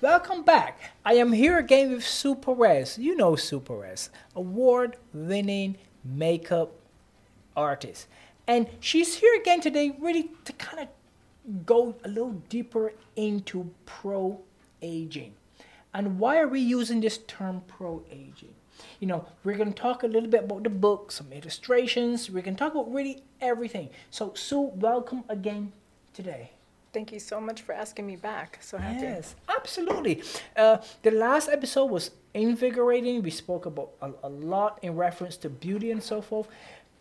welcome back. I am here again with Sue Perez. You know Sue Perez, award winning makeup artist. And she's here again today, really to kind of go a little deeper into pro aging. And why are we using this term pro aging? You know, we're going to talk a little bit about the book, some illustrations. we can talk about really everything. So, Sue, welcome again today. Thank you so much for asking me back. So happy. Yes, absolutely. Uh, the last episode was invigorating. We spoke about a, a, lot in reference to beauty and so forth.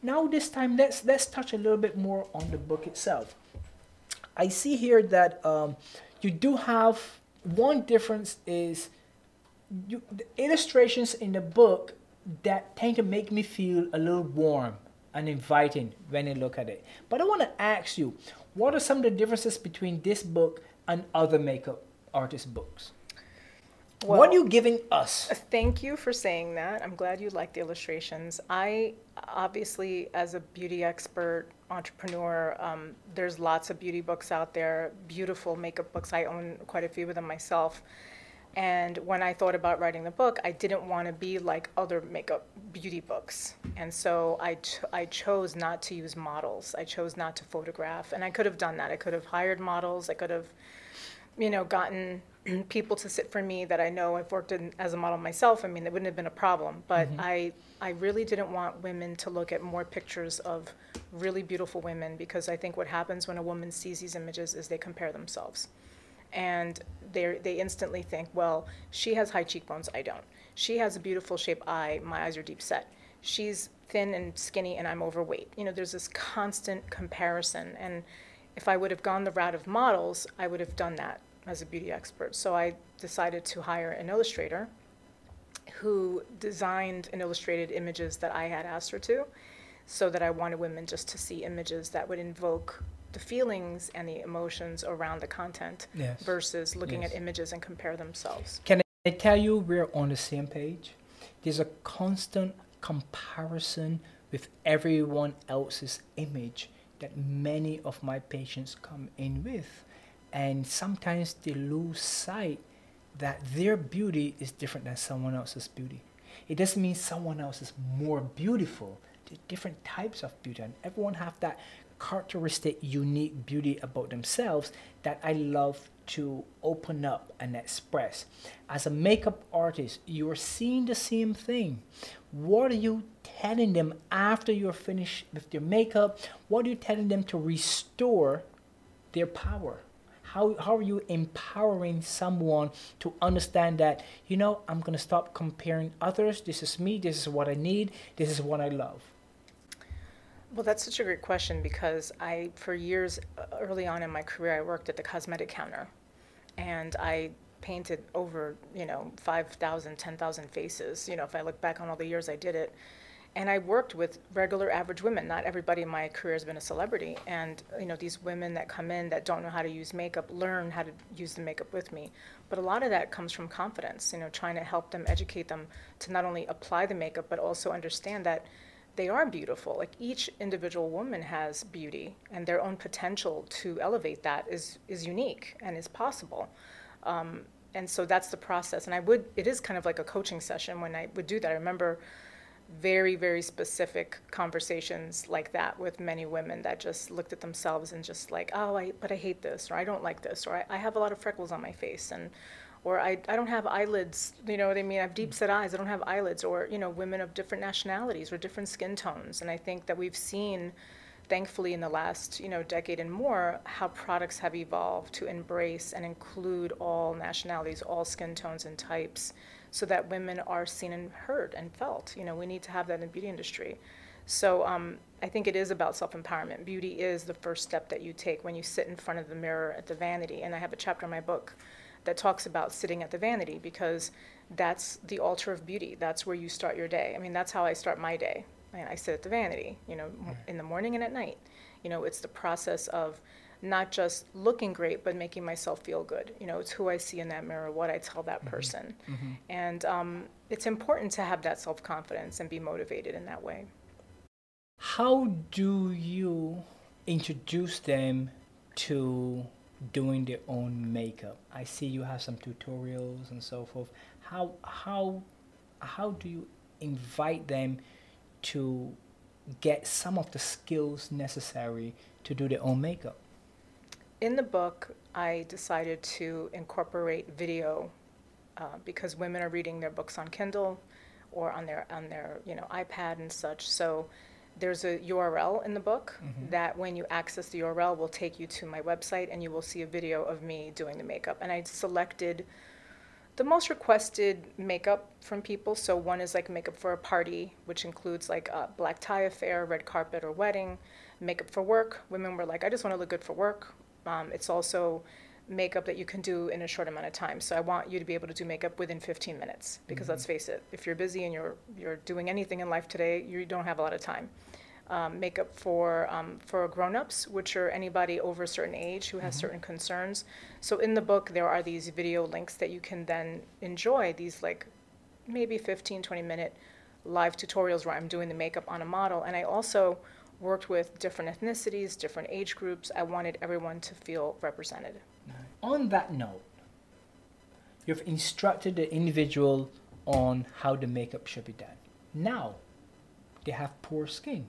Now this time, let's let's touch a little bit more on the book itself. I see here that um, you do have one difference is you, the illustrations in the book that tend to make me feel a little warm and inviting when I look at it. But I want to ask you, what are some of the differences between this book and other makeup artist books? Well, what are you giving us? Thank you for saying that. I'm glad you like the illustrations. I obviously, as a beauty expert, entrepreneur, um, there's lots of beauty books out there, beautiful makeup books. I own quite a few of them myself. And when I thought about writing the book, I didn't want to be like other makeup beauty books. And so I, ch- I chose not to use models. I chose not to photograph. And I could have done that. I could have hired models. I could have, you know, gotten people to sit for me that I know I've worked in, as a model myself. I mean, it wouldn't have been a problem. But mm-hmm. I, I really didn't want women to look at more pictures of really beautiful women because I think what happens when a woman sees these images is they compare themselves and they they instantly think, well, she has high cheekbones, I don't. She has a beautiful shaped eye, my eyes are deep set. She's thin and skinny, and I'm overweight. You know, there's this constant comparison, and if I would have gone the route of models, I would have done that as a beauty expert. So I decided to hire an illustrator who designed and illustrated images that I had asked her to, so that I wanted women just to see images that would invoke the feelings and the emotions around the content yes. versus looking yes. at images and compare themselves. Can I tell you we're on the same page? There's a constant comparison with everyone else's image that many of my patients come in with. And sometimes they lose sight that their beauty is different than someone else's beauty. It doesn't mean someone else is more beautiful. There are different types of beauty, and everyone have that characteristic, unique beauty about themselves that I love to open up and express. As a makeup artist, you're seeing the same thing. What are you telling them after you're finished with their makeup? What are you telling them to restore their power? How, how are you empowering someone to understand that, you know, I'm going to stop comparing others. This is me. This is what I need. This is what I love. Well, that's such a great question because I, for years uh, early on in my career, I worked at the cosmetic counter and I painted over, you know, 5,000, 10,000 faces, you know, if I look back on all the years I did it. And I worked with regular average women. Not everybody in my career has been a celebrity. And, you know, these women that come in that don't know how to use makeup learn how to use the makeup with me. But a lot of that comes from confidence, you know, trying to help them, educate them to not only apply the makeup, but also understand that they are beautiful. Like each individual woman has beauty, and their own potential to elevate that is is unique and is possible. Um, and so that's the process. And I would, it is kind of like a coaching session when I would do that. I remember very, very specific conversations like that with many women that just looked at themselves and just like, oh, I, but I hate this, or I don't like this, or I, I have a lot of freckles on my face, and or I, I don't have eyelids, you know what I mean? I have deep set eyes, I don't have eyelids, or, you know, women of different nationalities or different skin tones. And I think that we've seen, thankfully, in the last, you know, decade and more, how products have evolved to embrace and include all nationalities, all skin tones and types, so that women are seen and heard and felt. You know, we need to have that in the beauty industry. So um, I think it is about self empowerment. Beauty is the first step that you take when you sit in front of the mirror at the vanity. And I have a chapter in my book that talks about sitting at the vanity because that's the altar of beauty. That's where you start your day. I mean, that's how I start my day. And I sit at the vanity, you know, in the morning and at night. You know, it's the process of not just looking great, but making myself feel good. You know, it's who I see in that mirror, what I tell that mm-hmm. person. Mm-hmm. And um, it's important to have that self confidence and be motivated in that way. How do you introduce them to doing their own makeup? I see you have some tutorials and so forth. How how how do you invite them to get some of the skills necessary to do their own makeup? In the book, I decided to incorporate video uh, because women are reading their books on Kindle or on their on their you know iPad and such. So there's a URL in the book Mhm. that when you access the URL will take you to my website and you will see a video of me doing the makeup. And I selected the most requested makeup from people. So one is like makeup for a party, which includes like a black tie affair, red carpet or wedding. Makeup for work. Women were like, I just want to look good for work. Um, it's also makeup that you can do in a short amount of time. So I want you to be able to do makeup within 15 minutes because let's face it, if you're busy and you're you're doing anything in life today, you don't have a lot of time. Um, makeup for um, for grown-ups, which are anybody over a certain age who has certain concerns. So in the book, there are these video links that you can then enjoy. These like maybe 15, 20 minute live tutorials where I'm doing the makeup on a model. And I also worked with different ethnicities, different age groups. I wanted everyone to feel represented. On that note, you've instructed the individual on how the makeup should be done. Now, they have poor skin,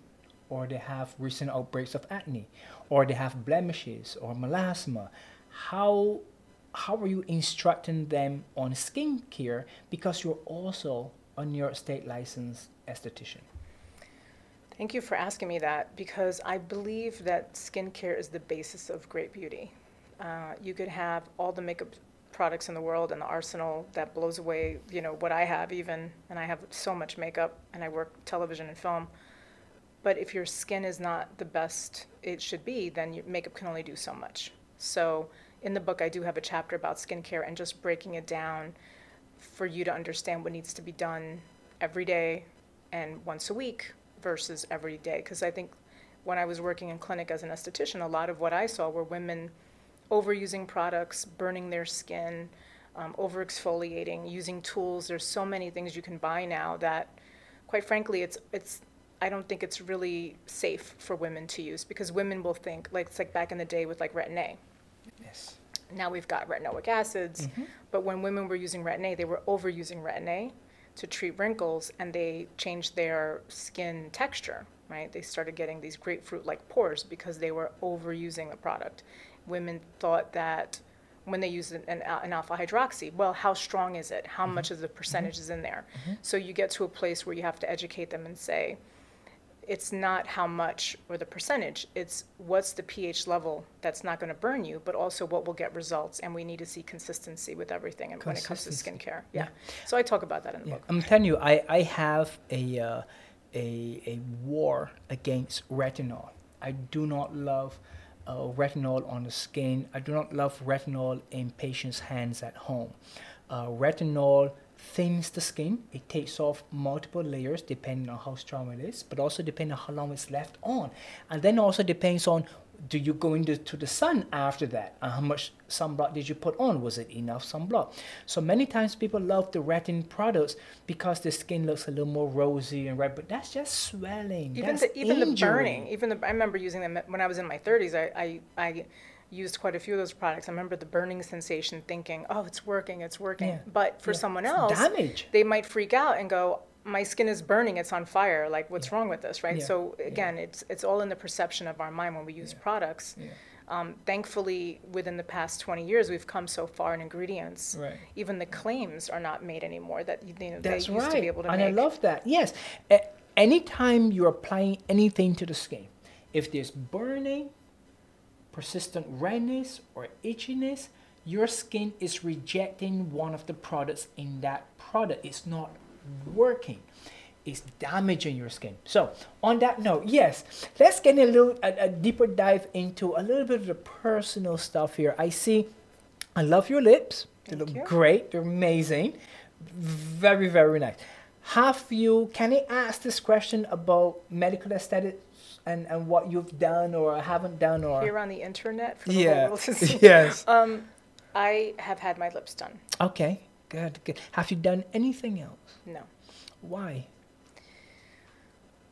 or they have recent outbreaks of acne, or they have blemishes or melasma. How how are you instructing them on skincare because you're also a New York State licensed esthetician? Thank you for asking me that because I believe that skincare is the basis of great beauty. Uh, you could have all the makeup products in the world and the arsenal that blows away, you know, what I have even, and I have so much makeup and I work television and film. But if your skin is not the best it should be, then your makeup can only do so much. So in the book, I do have a chapter about skincare and just breaking it down for you to understand what needs to be done every day and once a week versus every day. Because I think when I was working in clinic as an esthetician, a lot of what I saw were women overusing products, burning their skin, um, over exfoliating, using tools. There's so many things you can buy now that, quite frankly, it's it's. I don't think it's really safe for women to use because women will think like it's like back in the day with like Retin A. Yes. Now we've got retinoic acids, Mhm. but when women were using Retin A, they were overusing Retin A to treat wrinkles and they changed their skin texture, right? They started getting these grapefruit like pores because they were overusing the product. Women thought that when they use an, an, an alpha hydroxy, well, how strong is it? How mm-hmm. much of the mm-hmm. percentage is in there? Mm-hmm. So you get to a place where you have to educate them and say, it's not how much or the percentage, it's what's the pH level that's not going to burn you, but also what will get results. And we need to see consistency with everything and when it comes to skincare. Yeah. Yeah. So I talk about that in the Yeah, book. I'm telling you, I, I have a, uh, a, a war against retinol. I do not love uh, retinol on the skin. I do not love retinol in patients' hands at home. Uh, retinol thins the skin. It takes off multiple layers depending on how strong it is, but also depending on how long it's left on. And then also depends on do you go into to the sun after that and how much sunblock did you put on was it enough sunblock so many times people love the retin products because the skin looks a little more rosy and red but that's just swelling Even that's the, even the burning, even the, I remember using them when I was in my 30s. I, I, I used quite a few of those products. I remember the burning sensation thinking, oh, it's working, it's working. Yeah. But for Yeah. someone else, damage they might freak out and go, my skin is burning, it's on fire. Like, what's wrong with this, right? Yeah. So Yeah. again, it's it's all in the perception of our mind when we use Yeah. products. yeah. Um, thankfully, within the past 20 years, we've come so far in ingredients. right Even the claims are not made anymore that you know, That's they used right. to be able to and make. I love that. Yes. A- anytime you're applying anything to the skin, if there's burning, persistent redness, or itchiness, your skin is rejecting one of the products in that product. It's not working. It's damaging your skin. So, on that note, yes, let's get a little a, a deeper dive into a little bit of the personal stuff here. I see, I love your lips. They Thank look you. great. They're amazing. Very, very nice. Have you, can I ask this question about medical aesthetics and, and what you've done or haven't done or? Here on the internet for the yeah. whole world to see. yes. Um, I have had my lips done. Okay. Good, good. Have you done anything else? No. Why?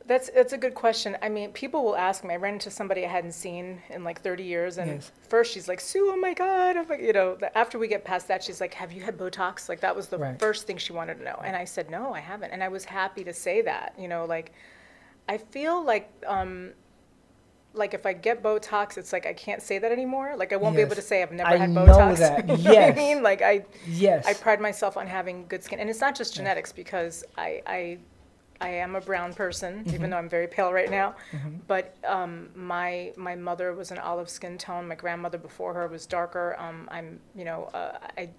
That's that's a good question. I mean, people will ask me. I ran into somebody I hadn't seen in like 30 years, and Yes. first she's like, "Sue, oh my God!" I'm like, you know, after we get past that, she's like, "Have you had Botox?" Like that was the Right. first thing she wanted to know, and I said, "No, I haven't," and I was happy to say that. You know, like I feel like um, like if I get Botox, it's like I can't say that anymore. Like I won't be able to say I've never I had know Botox. that. you know what I mean? Like I Yes. I pride myself on having good skin, and it's not just genetics because I I, I am a brown person, Mm-hmm. even though I'm very pale right now. But um, my my mother was an olive skin tone. My grandmother before her was darker. Um, I'm you know uh, I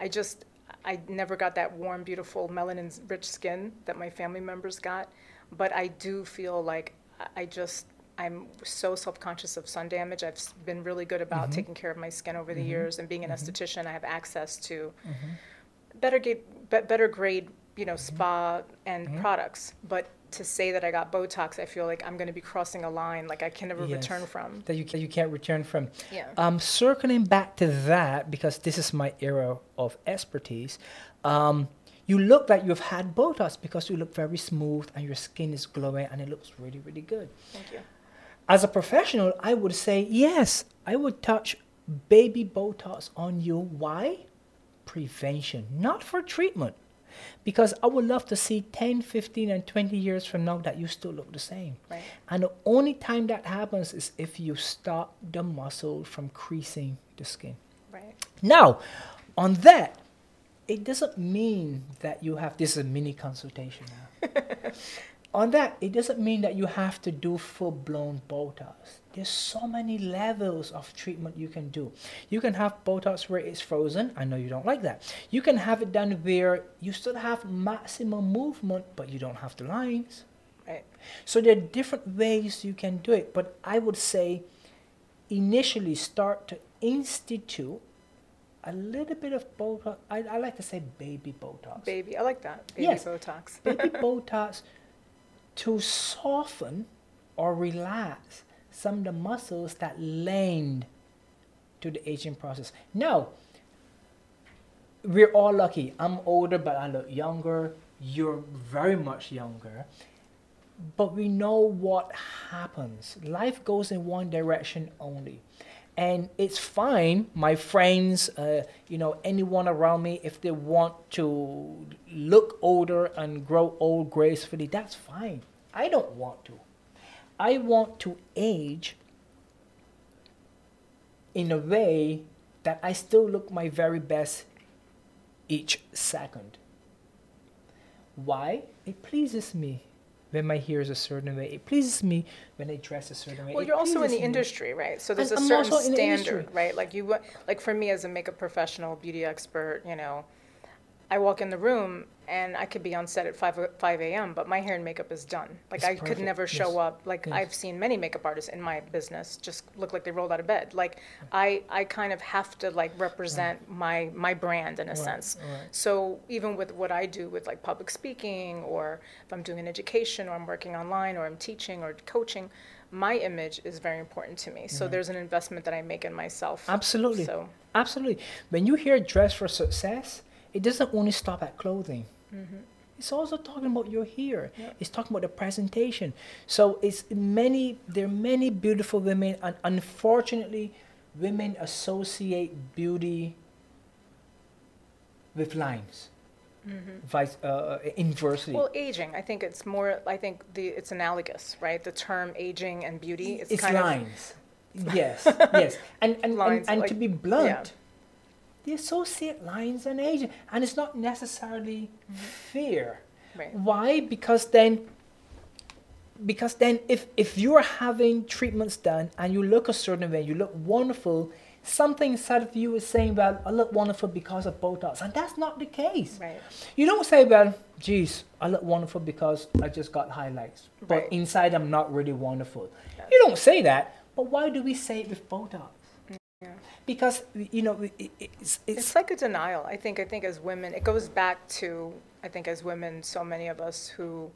I just I never got that warm, beautiful melanin rich skin that my family members got. But I do feel like I- just I'm so self-conscious of sun damage. I've been really good about mm-hmm. taking care of my skin over the mm-hmm. years, and being an mm-hmm. esthetician, I have access to better grade, better grade, you know, spa and products. But to say that I got Botox, I feel like I'm going to be crossing a line like I can never Yes. return from. that you, you can't return from. Yeah. Um, circling back to that, because this is my era of expertise, um, you look like you've had Botox because you look very smooth and your skin is glowing and it looks really, really good. Thank you. As a professional, I would say yes, I would touch baby Botox on you. Why? Prevention, not for treatment. Because I would love to see 10, 15, and 20 years from now that you still look the same. Right. And the only time that happens is if you stop the muscle from creasing the skin. Right. Now, on that, it doesn't mean that you have this is a mini consultation now. on that, it doesn't mean that you have to do full blown Botox. There's so many levels of treatment you can do. You can have Botox where it's frozen. I know you don't like that. You can have it done where you still have maximum movement, but you don't have the lines. Right. So there are different ways you can do it, but I would say initially start to institute a little bit of Botox. I, I like to say baby Botox. Baby, I like that. Baby Yes. Botox. baby Botox to soften or relax some of the muscles that lend to the aging process. Now, we're all lucky. I'm older, but I look younger. You're very much younger. But we know what happens. Life goes in one direction only. And it's fine, my friends, uh, you know, anyone around me, if they want to look older and grow old gracefully, that's fine. I don't want to. I want to age in a way that I still look my very best each second. Why? It pleases me when my hair is a certain way. It pleases me when I dress a certain way. Well, It you're also in the me. industry, right? So there's And a I'm certain standard, right? Like you, like for me as a makeup professional, beauty expert, you know, I walk in the room and I could be on set at five o- five a.m., but my hair and makeup is done. Like It's I could never show yes. up. Like Yes. I've seen many makeup artists in my business just look like they rolled out of bed. Like I, I kind of have to like represent my my brand in a sense. right. So even with what I do with like public speaking, or if I'm doing an education, or I'm working online, or I'm teaching or coaching, my image is very important to me. So there's an investment that I make in myself. Absolutely. So Absolutely. When you hear dress for success, it doesn't only stop at clothing. Mm-hmm. It's also talking about your hair. Yeah. It's talking about the presentation. So it's many. There are many beautiful women, and unfortunately, women associate beauty with lines. Mm-hmm. Vice uh, uh, inversely. well, aging. I think it's more. I think the it's analogous, right? The term aging and beauty. It's, it's kind of lines. yes, yes. And and, Lines, and, and like- to be blunt, yeah. They associate lines and aging. And it's not necessarily fear. Mm-hmm. right. Why? Because then because then if if you're having treatments done and you look a certain way, you look wonderful, something inside of you is saying, Well, I look wonderful because of Botox. And that's not the case. Right. You don't say, Well, geez, I look wonderful because I just got highlights. But inside I'm not really wonderful. Yes. You don't say that. But why do we say it with Botox? Yeah. Because you know it, it, it's, it's It's like a denial. I think. I think as women, it goes back to. I think as women, so many of us who,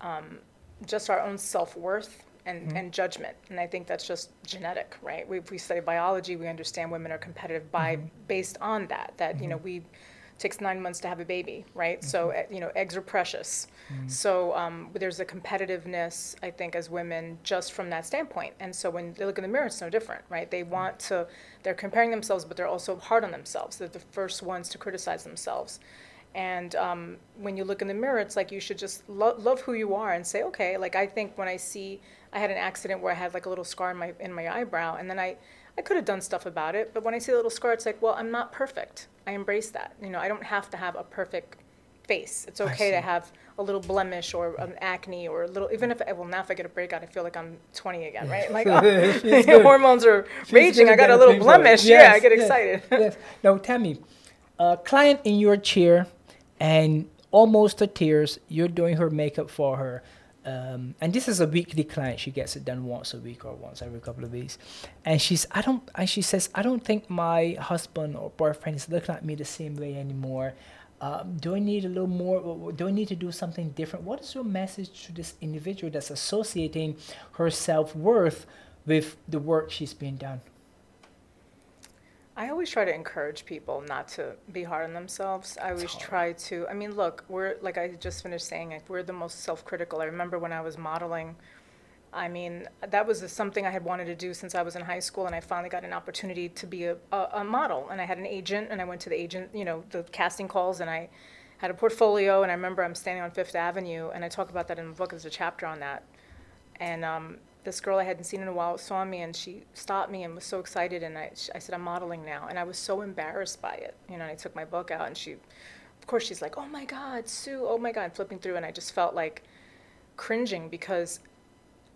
um, just our own self worth and, Mm-hmm. and judgment, and I think that's just genetic, right? We, if we study biology, we understand women are competitive by Mm-hmm. based on that. That you know we, takes nine months to have a baby, right? So, Mm-hmm. eh, you know, eggs are precious. So um, there's a competitiveness, I think, as women just from that standpoint. And so when they look in the mirror, it's no different, right? They want to, they're comparing themselves, but they're also hard on themselves. They're the first ones to criticize themselves. And um, when you look in the mirror, it's like you should just lo- love who you are and say, okay. Like I think when I see, I had an accident where I had like a little scar in my in my eyebrow, and then I, I could have done stuff about it. But when I see a little scar, it's like, well, I'm not perfect. I embrace that. You know, I don't have to have a perfect face. It's okay to have a little blemish or an acne or a little. Even if well now if I get a breakout, I feel like I'm 20 again, right? Like oh, hormones are Feels raging. I got a little think about it. blemish. yeah, I get yes, excited. yes. Now tell me, a client in your chair and almost to tears, you're doing her makeup for her. Um, and this is a weekly client. She gets it done once a week or once every couple of weeks. And she's, I don't, and she says, I don't think my husband or boyfriend is looking at me the same way anymore. Um, do I need a little more? Do I need to do something different? What is your message to this individual that's associating her self worth with the work she's being done? I always try to encourage people not to be hard on themselves. I always try to. I mean, look, we're like I just finished saying, like, we're the most self-critical. I remember when I was modeling. I mean, that was something I had wanted to do since I was in high school, and I finally got an opportunity to be a, a, a model. And I had an agent, and I went to the agent, you know, the casting calls, and I had a portfolio. And I remember I'm standing on Fifth Avenue, and I talk about that in the book. There's a chapter on that. And um, this girl I hadn't seen in a while saw me, and she stopped me and was so excited. And I, I said, I'm modeling now. And I was so embarrassed by it. You know, and I took my book out, and she, of course, she's like, oh my God, Sue, oh my God, flipping through. And I just felt like cringing because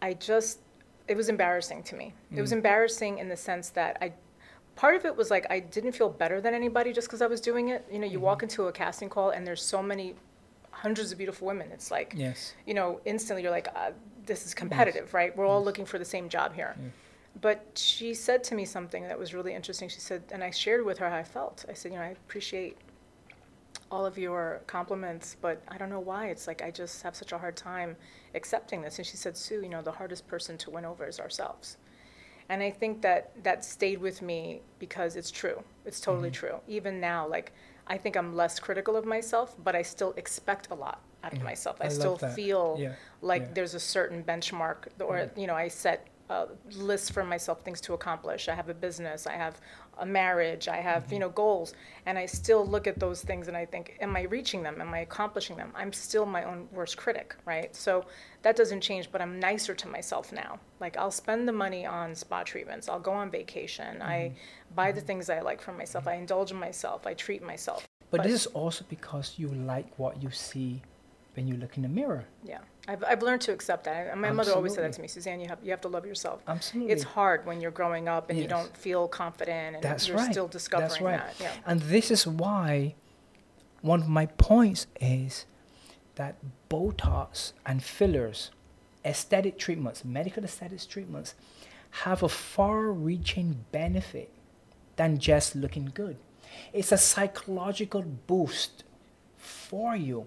I just, it was embarrassing to me. It was mm. embarrassing in the sense that I, part of it was like I didn't feel better than anybody just because I was doing it. You know, you walk mm-hmm. into a casting call and there's so many hundreds of beautiful women. It's like, Yes. you know, instantly you're like, uh, this is competitive, right? We're all looking for the same job here. But she said to me something that was really interesting. She said, and I shared with her how I felt. I said, you know, I appreciate all of your compliments, but I don't know why. It's like I just have such a hard time accepting this. And she said, Sue, you know, the hardest person to win over is ourselves. And I think that that stayed with me because it's true. It's totally true. Even now, like, I think I'm less critical of myself, but I still expect a lot out of mm-hmm. myself. I, I still feel Yeah, like yeah. there's a certain benchmark, or, mm-hmm. you know, I set uh, lists for myself, things to accomplish. I have a business, I have a marriage, I have, Mm-hmm. you know, goals. And I still look at those things and I think, am I reaching them? Am I accomplishing them? I'm still my own worst critic, right? So that doesn't change, but I'm nicer to myself now. Like I'll spend the money on spa treatments, I'll go on vacation, I Mm-hmm. buy the things I like for myself, I indulge in myself, I treat myself. But But- this is also because you like what you see when you look in the mirror. Yeah, I've, I've learned to accept that. And my mother always said that to me, Suzanne, you have, you have to love yourself. Absolutely. It's hard when you're growing up and you don't feel confident and That's you're right. still discovering That's right. that. Yeah. And this is why one of my points is that Botox and fillers, aesthetic treatments, medical aesthetics treatments, have a far reaching benefit than just looking good. It's a psychological boost for you.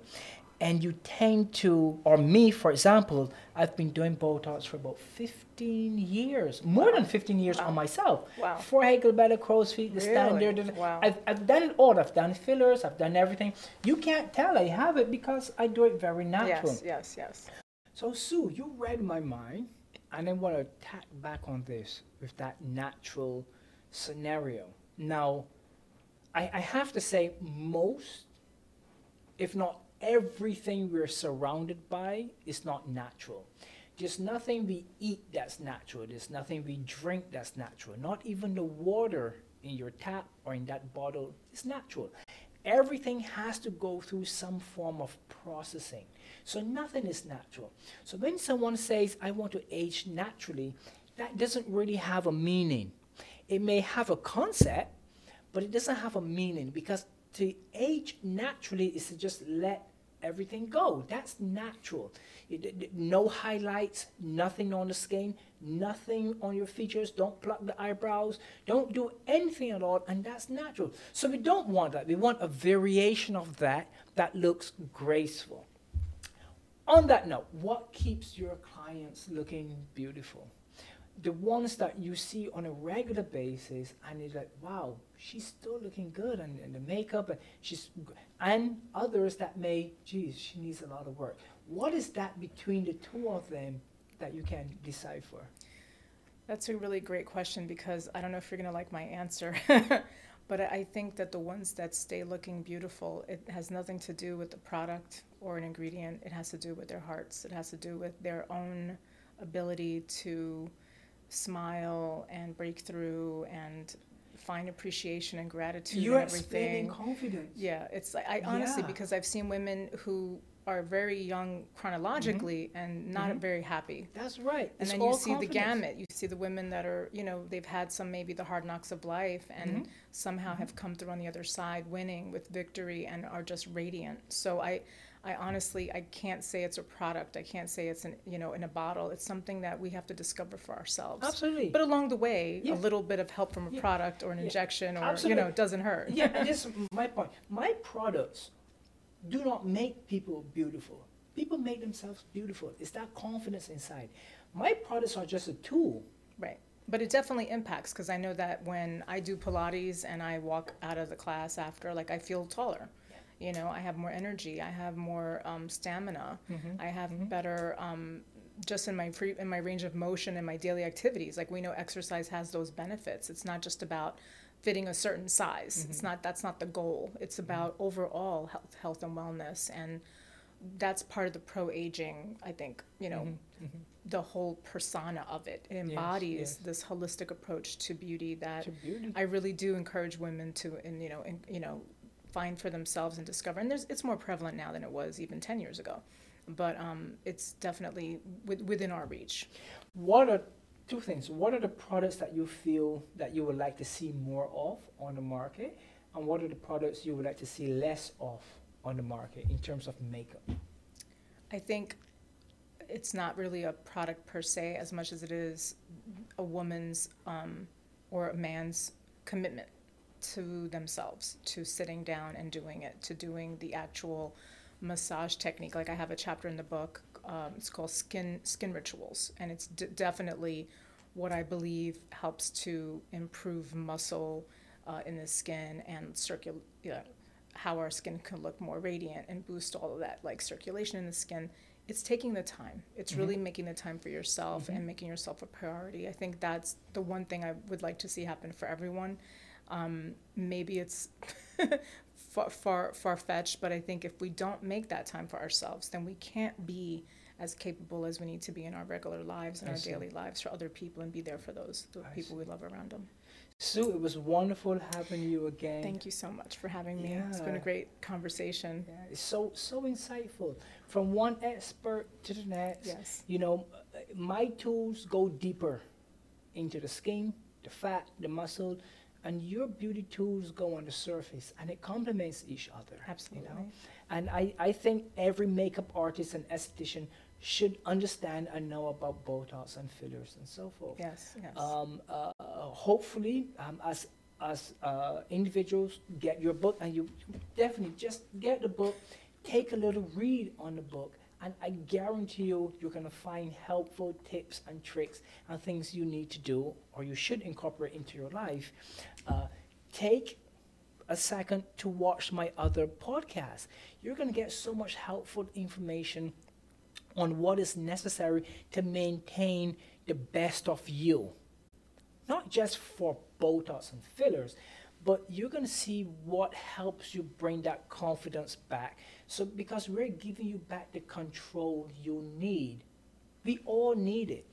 And you tend to, or me, for example, I've been doing Botox for about 15 years, more than 15 years on myself. Wow. Forehead, glabella, crow's feet, the Really? standard. Wow. I've, I've done it all. I've done fillers, I've done everything. You can't tell I have it because I do it very natural. Yes, yes, yes. So, Sue, you read my mind, and I want to tack back on this with that natural scenario. Now, I, I have to say, most, if not everything we're surrounded by, is not natural. There's nothing we eat that's natural. There's nothing we drink that's natural. Not even the water in your tap or in that bottle is natural. Everything has to go through some form of processing. So nothing is natural. So when someone says, I want to age naturally, that doesn't really have a meaning. It may have a concept, but it doesn't have a meaning because to age naturally is to just let everything go. That's natural. No highlights, nothing on the skin, nothing on your features. Don't pluck the eyebrows. Don't do anything at all, and that's natural. So we don't want that. We want a variation of that that looks graceful. On that note, what keeps your clients looking beautiful? The ones that you see on a regular basis and it's like wow she's still looking good and, and the makeup and she's and others that may geez she needs a lot of work what is that between the two of them that you can decipher That's a really great question because I don't know if you're going to like my answer. but I I think that the ones that stay looking beautiful, it has nothing to do with the product or an ingredient. It has to do with their hearts. It has to do with their own ability to smile and break through and find appreciation and gratitude you're and everything. confidence Yeah, it's like I honestly Yeah. because I've seen women who are very young chronologically and not Mhm. very happy. that's right And It's then you see the gamut. You see the women that are, you know, they've had some maybe the hard knocks of life and Mhm. somehow have come through on the other side winning with victory and are just radiant. So I I honestly I can't say it's a product. I can't say it's an, you know, in a bottle. It's something that we have to discover for ourselves. absolutely But along the way, Yeah. a little bit of help from a Yeah. product or an Yeah. injection or you know, it doesn't hurt. yeah, and this is my point. My products do not make people beautiful. People make themselves beautiful. It's that confidence inside. My products are just a tool. Right. But it definitely impacts because I know that when I do Pilates and I walk out of the class after, like I feel taller. You know, I have more energy. I have more um, stamina. I have Mhm. better um, just in my free in my range of motion and my daily activities. Like we know exercise has those benefits. It's not just about fitting a certain size. It's not that's not the goal. It's about overall health, health and wellness, and that's part of the pro aging. I think you know the whole persona of it. It embodies yes. this holistic approach to beauty that To beauty. I really do encourage women to, and you know, and, you know, find for themselves and discover. And there's, it's more prevalent now than it was even ten years ago, but um, it's definitely with, within our reach. What are two things? What are the products that you feel that you would like to see more of on the market, and what are the products you would like to see less of on the market in terms of makeup? I think it's not really a product per se as much as it is a woman's um, or a man's commitment to themselves, to sitting down and doing it, to doing the actual massage technique. Like I have a chapter in the book. Um, it's called Skin Skin Rituals, and it's d- definitely what I believe helps to improve muscle uh, in the skin and circul yeah, how our skin can look more radiant and boost all of that like circulation in the skin it's taking the time it's really making the time for yourself and making yourself a priority i think that's the one thing i would like to see happen for everyone um, maybe it's far, far far-fetched but i think if we don't make that time for ourselves then we can't be as capable as we need to be in our regular lives and I our see. daily lives for other people and be there for those the I people we love around them Sue, it was wonderful having you again. thank you so much for having me it's been a great conversation Yeah, it's so so insightful. From one expert to the next. yes You know, my tools go deeper into the skin, the fat, the muscle, and your beauty tools go on the surface, and it complements each other. absolutely You know? And I, I think every makeup artist and esthetician should understand and know about Botox and fillers and so forth. yes yes Um, uh, hopefully, um, as as uh, individuals, get your book, and you you definitely just get the book, take a little read on the book, and I guarantee you, you're gonna find helpful tips and tricks and things you need to do or you should incorporate into your life. Uh, take a second to watch my other podcast. You're gonna get so much helpful information on what is necessary to maintain the best of you. Not just for Botox and fillers, but you're going to see what helps you bring that confidence back. So, because we're giving you back the control you need, we all need it.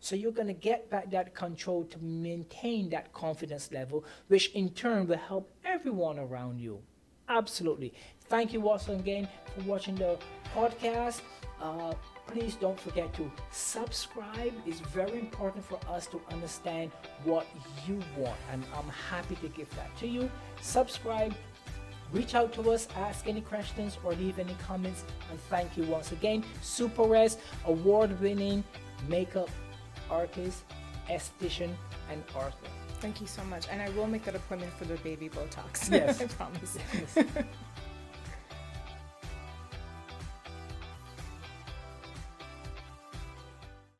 So, you're going to get back that control to maintain that confidence level, which in turn will help everyone around you. Absolutely. Thank you once again for watching the podcast. Uh, please don't forget to subscribe. It's very important for us to understand what you want, and I'm happy to give that to you. Subscribe, reach out to us, ask any questions, or leave any comments. And thank you once again. Sue Perez, award winning makeup artist, esthetician, and author. Thank you so much. And I will make that appointment for the baby Botox. Yes. I promise. Yes.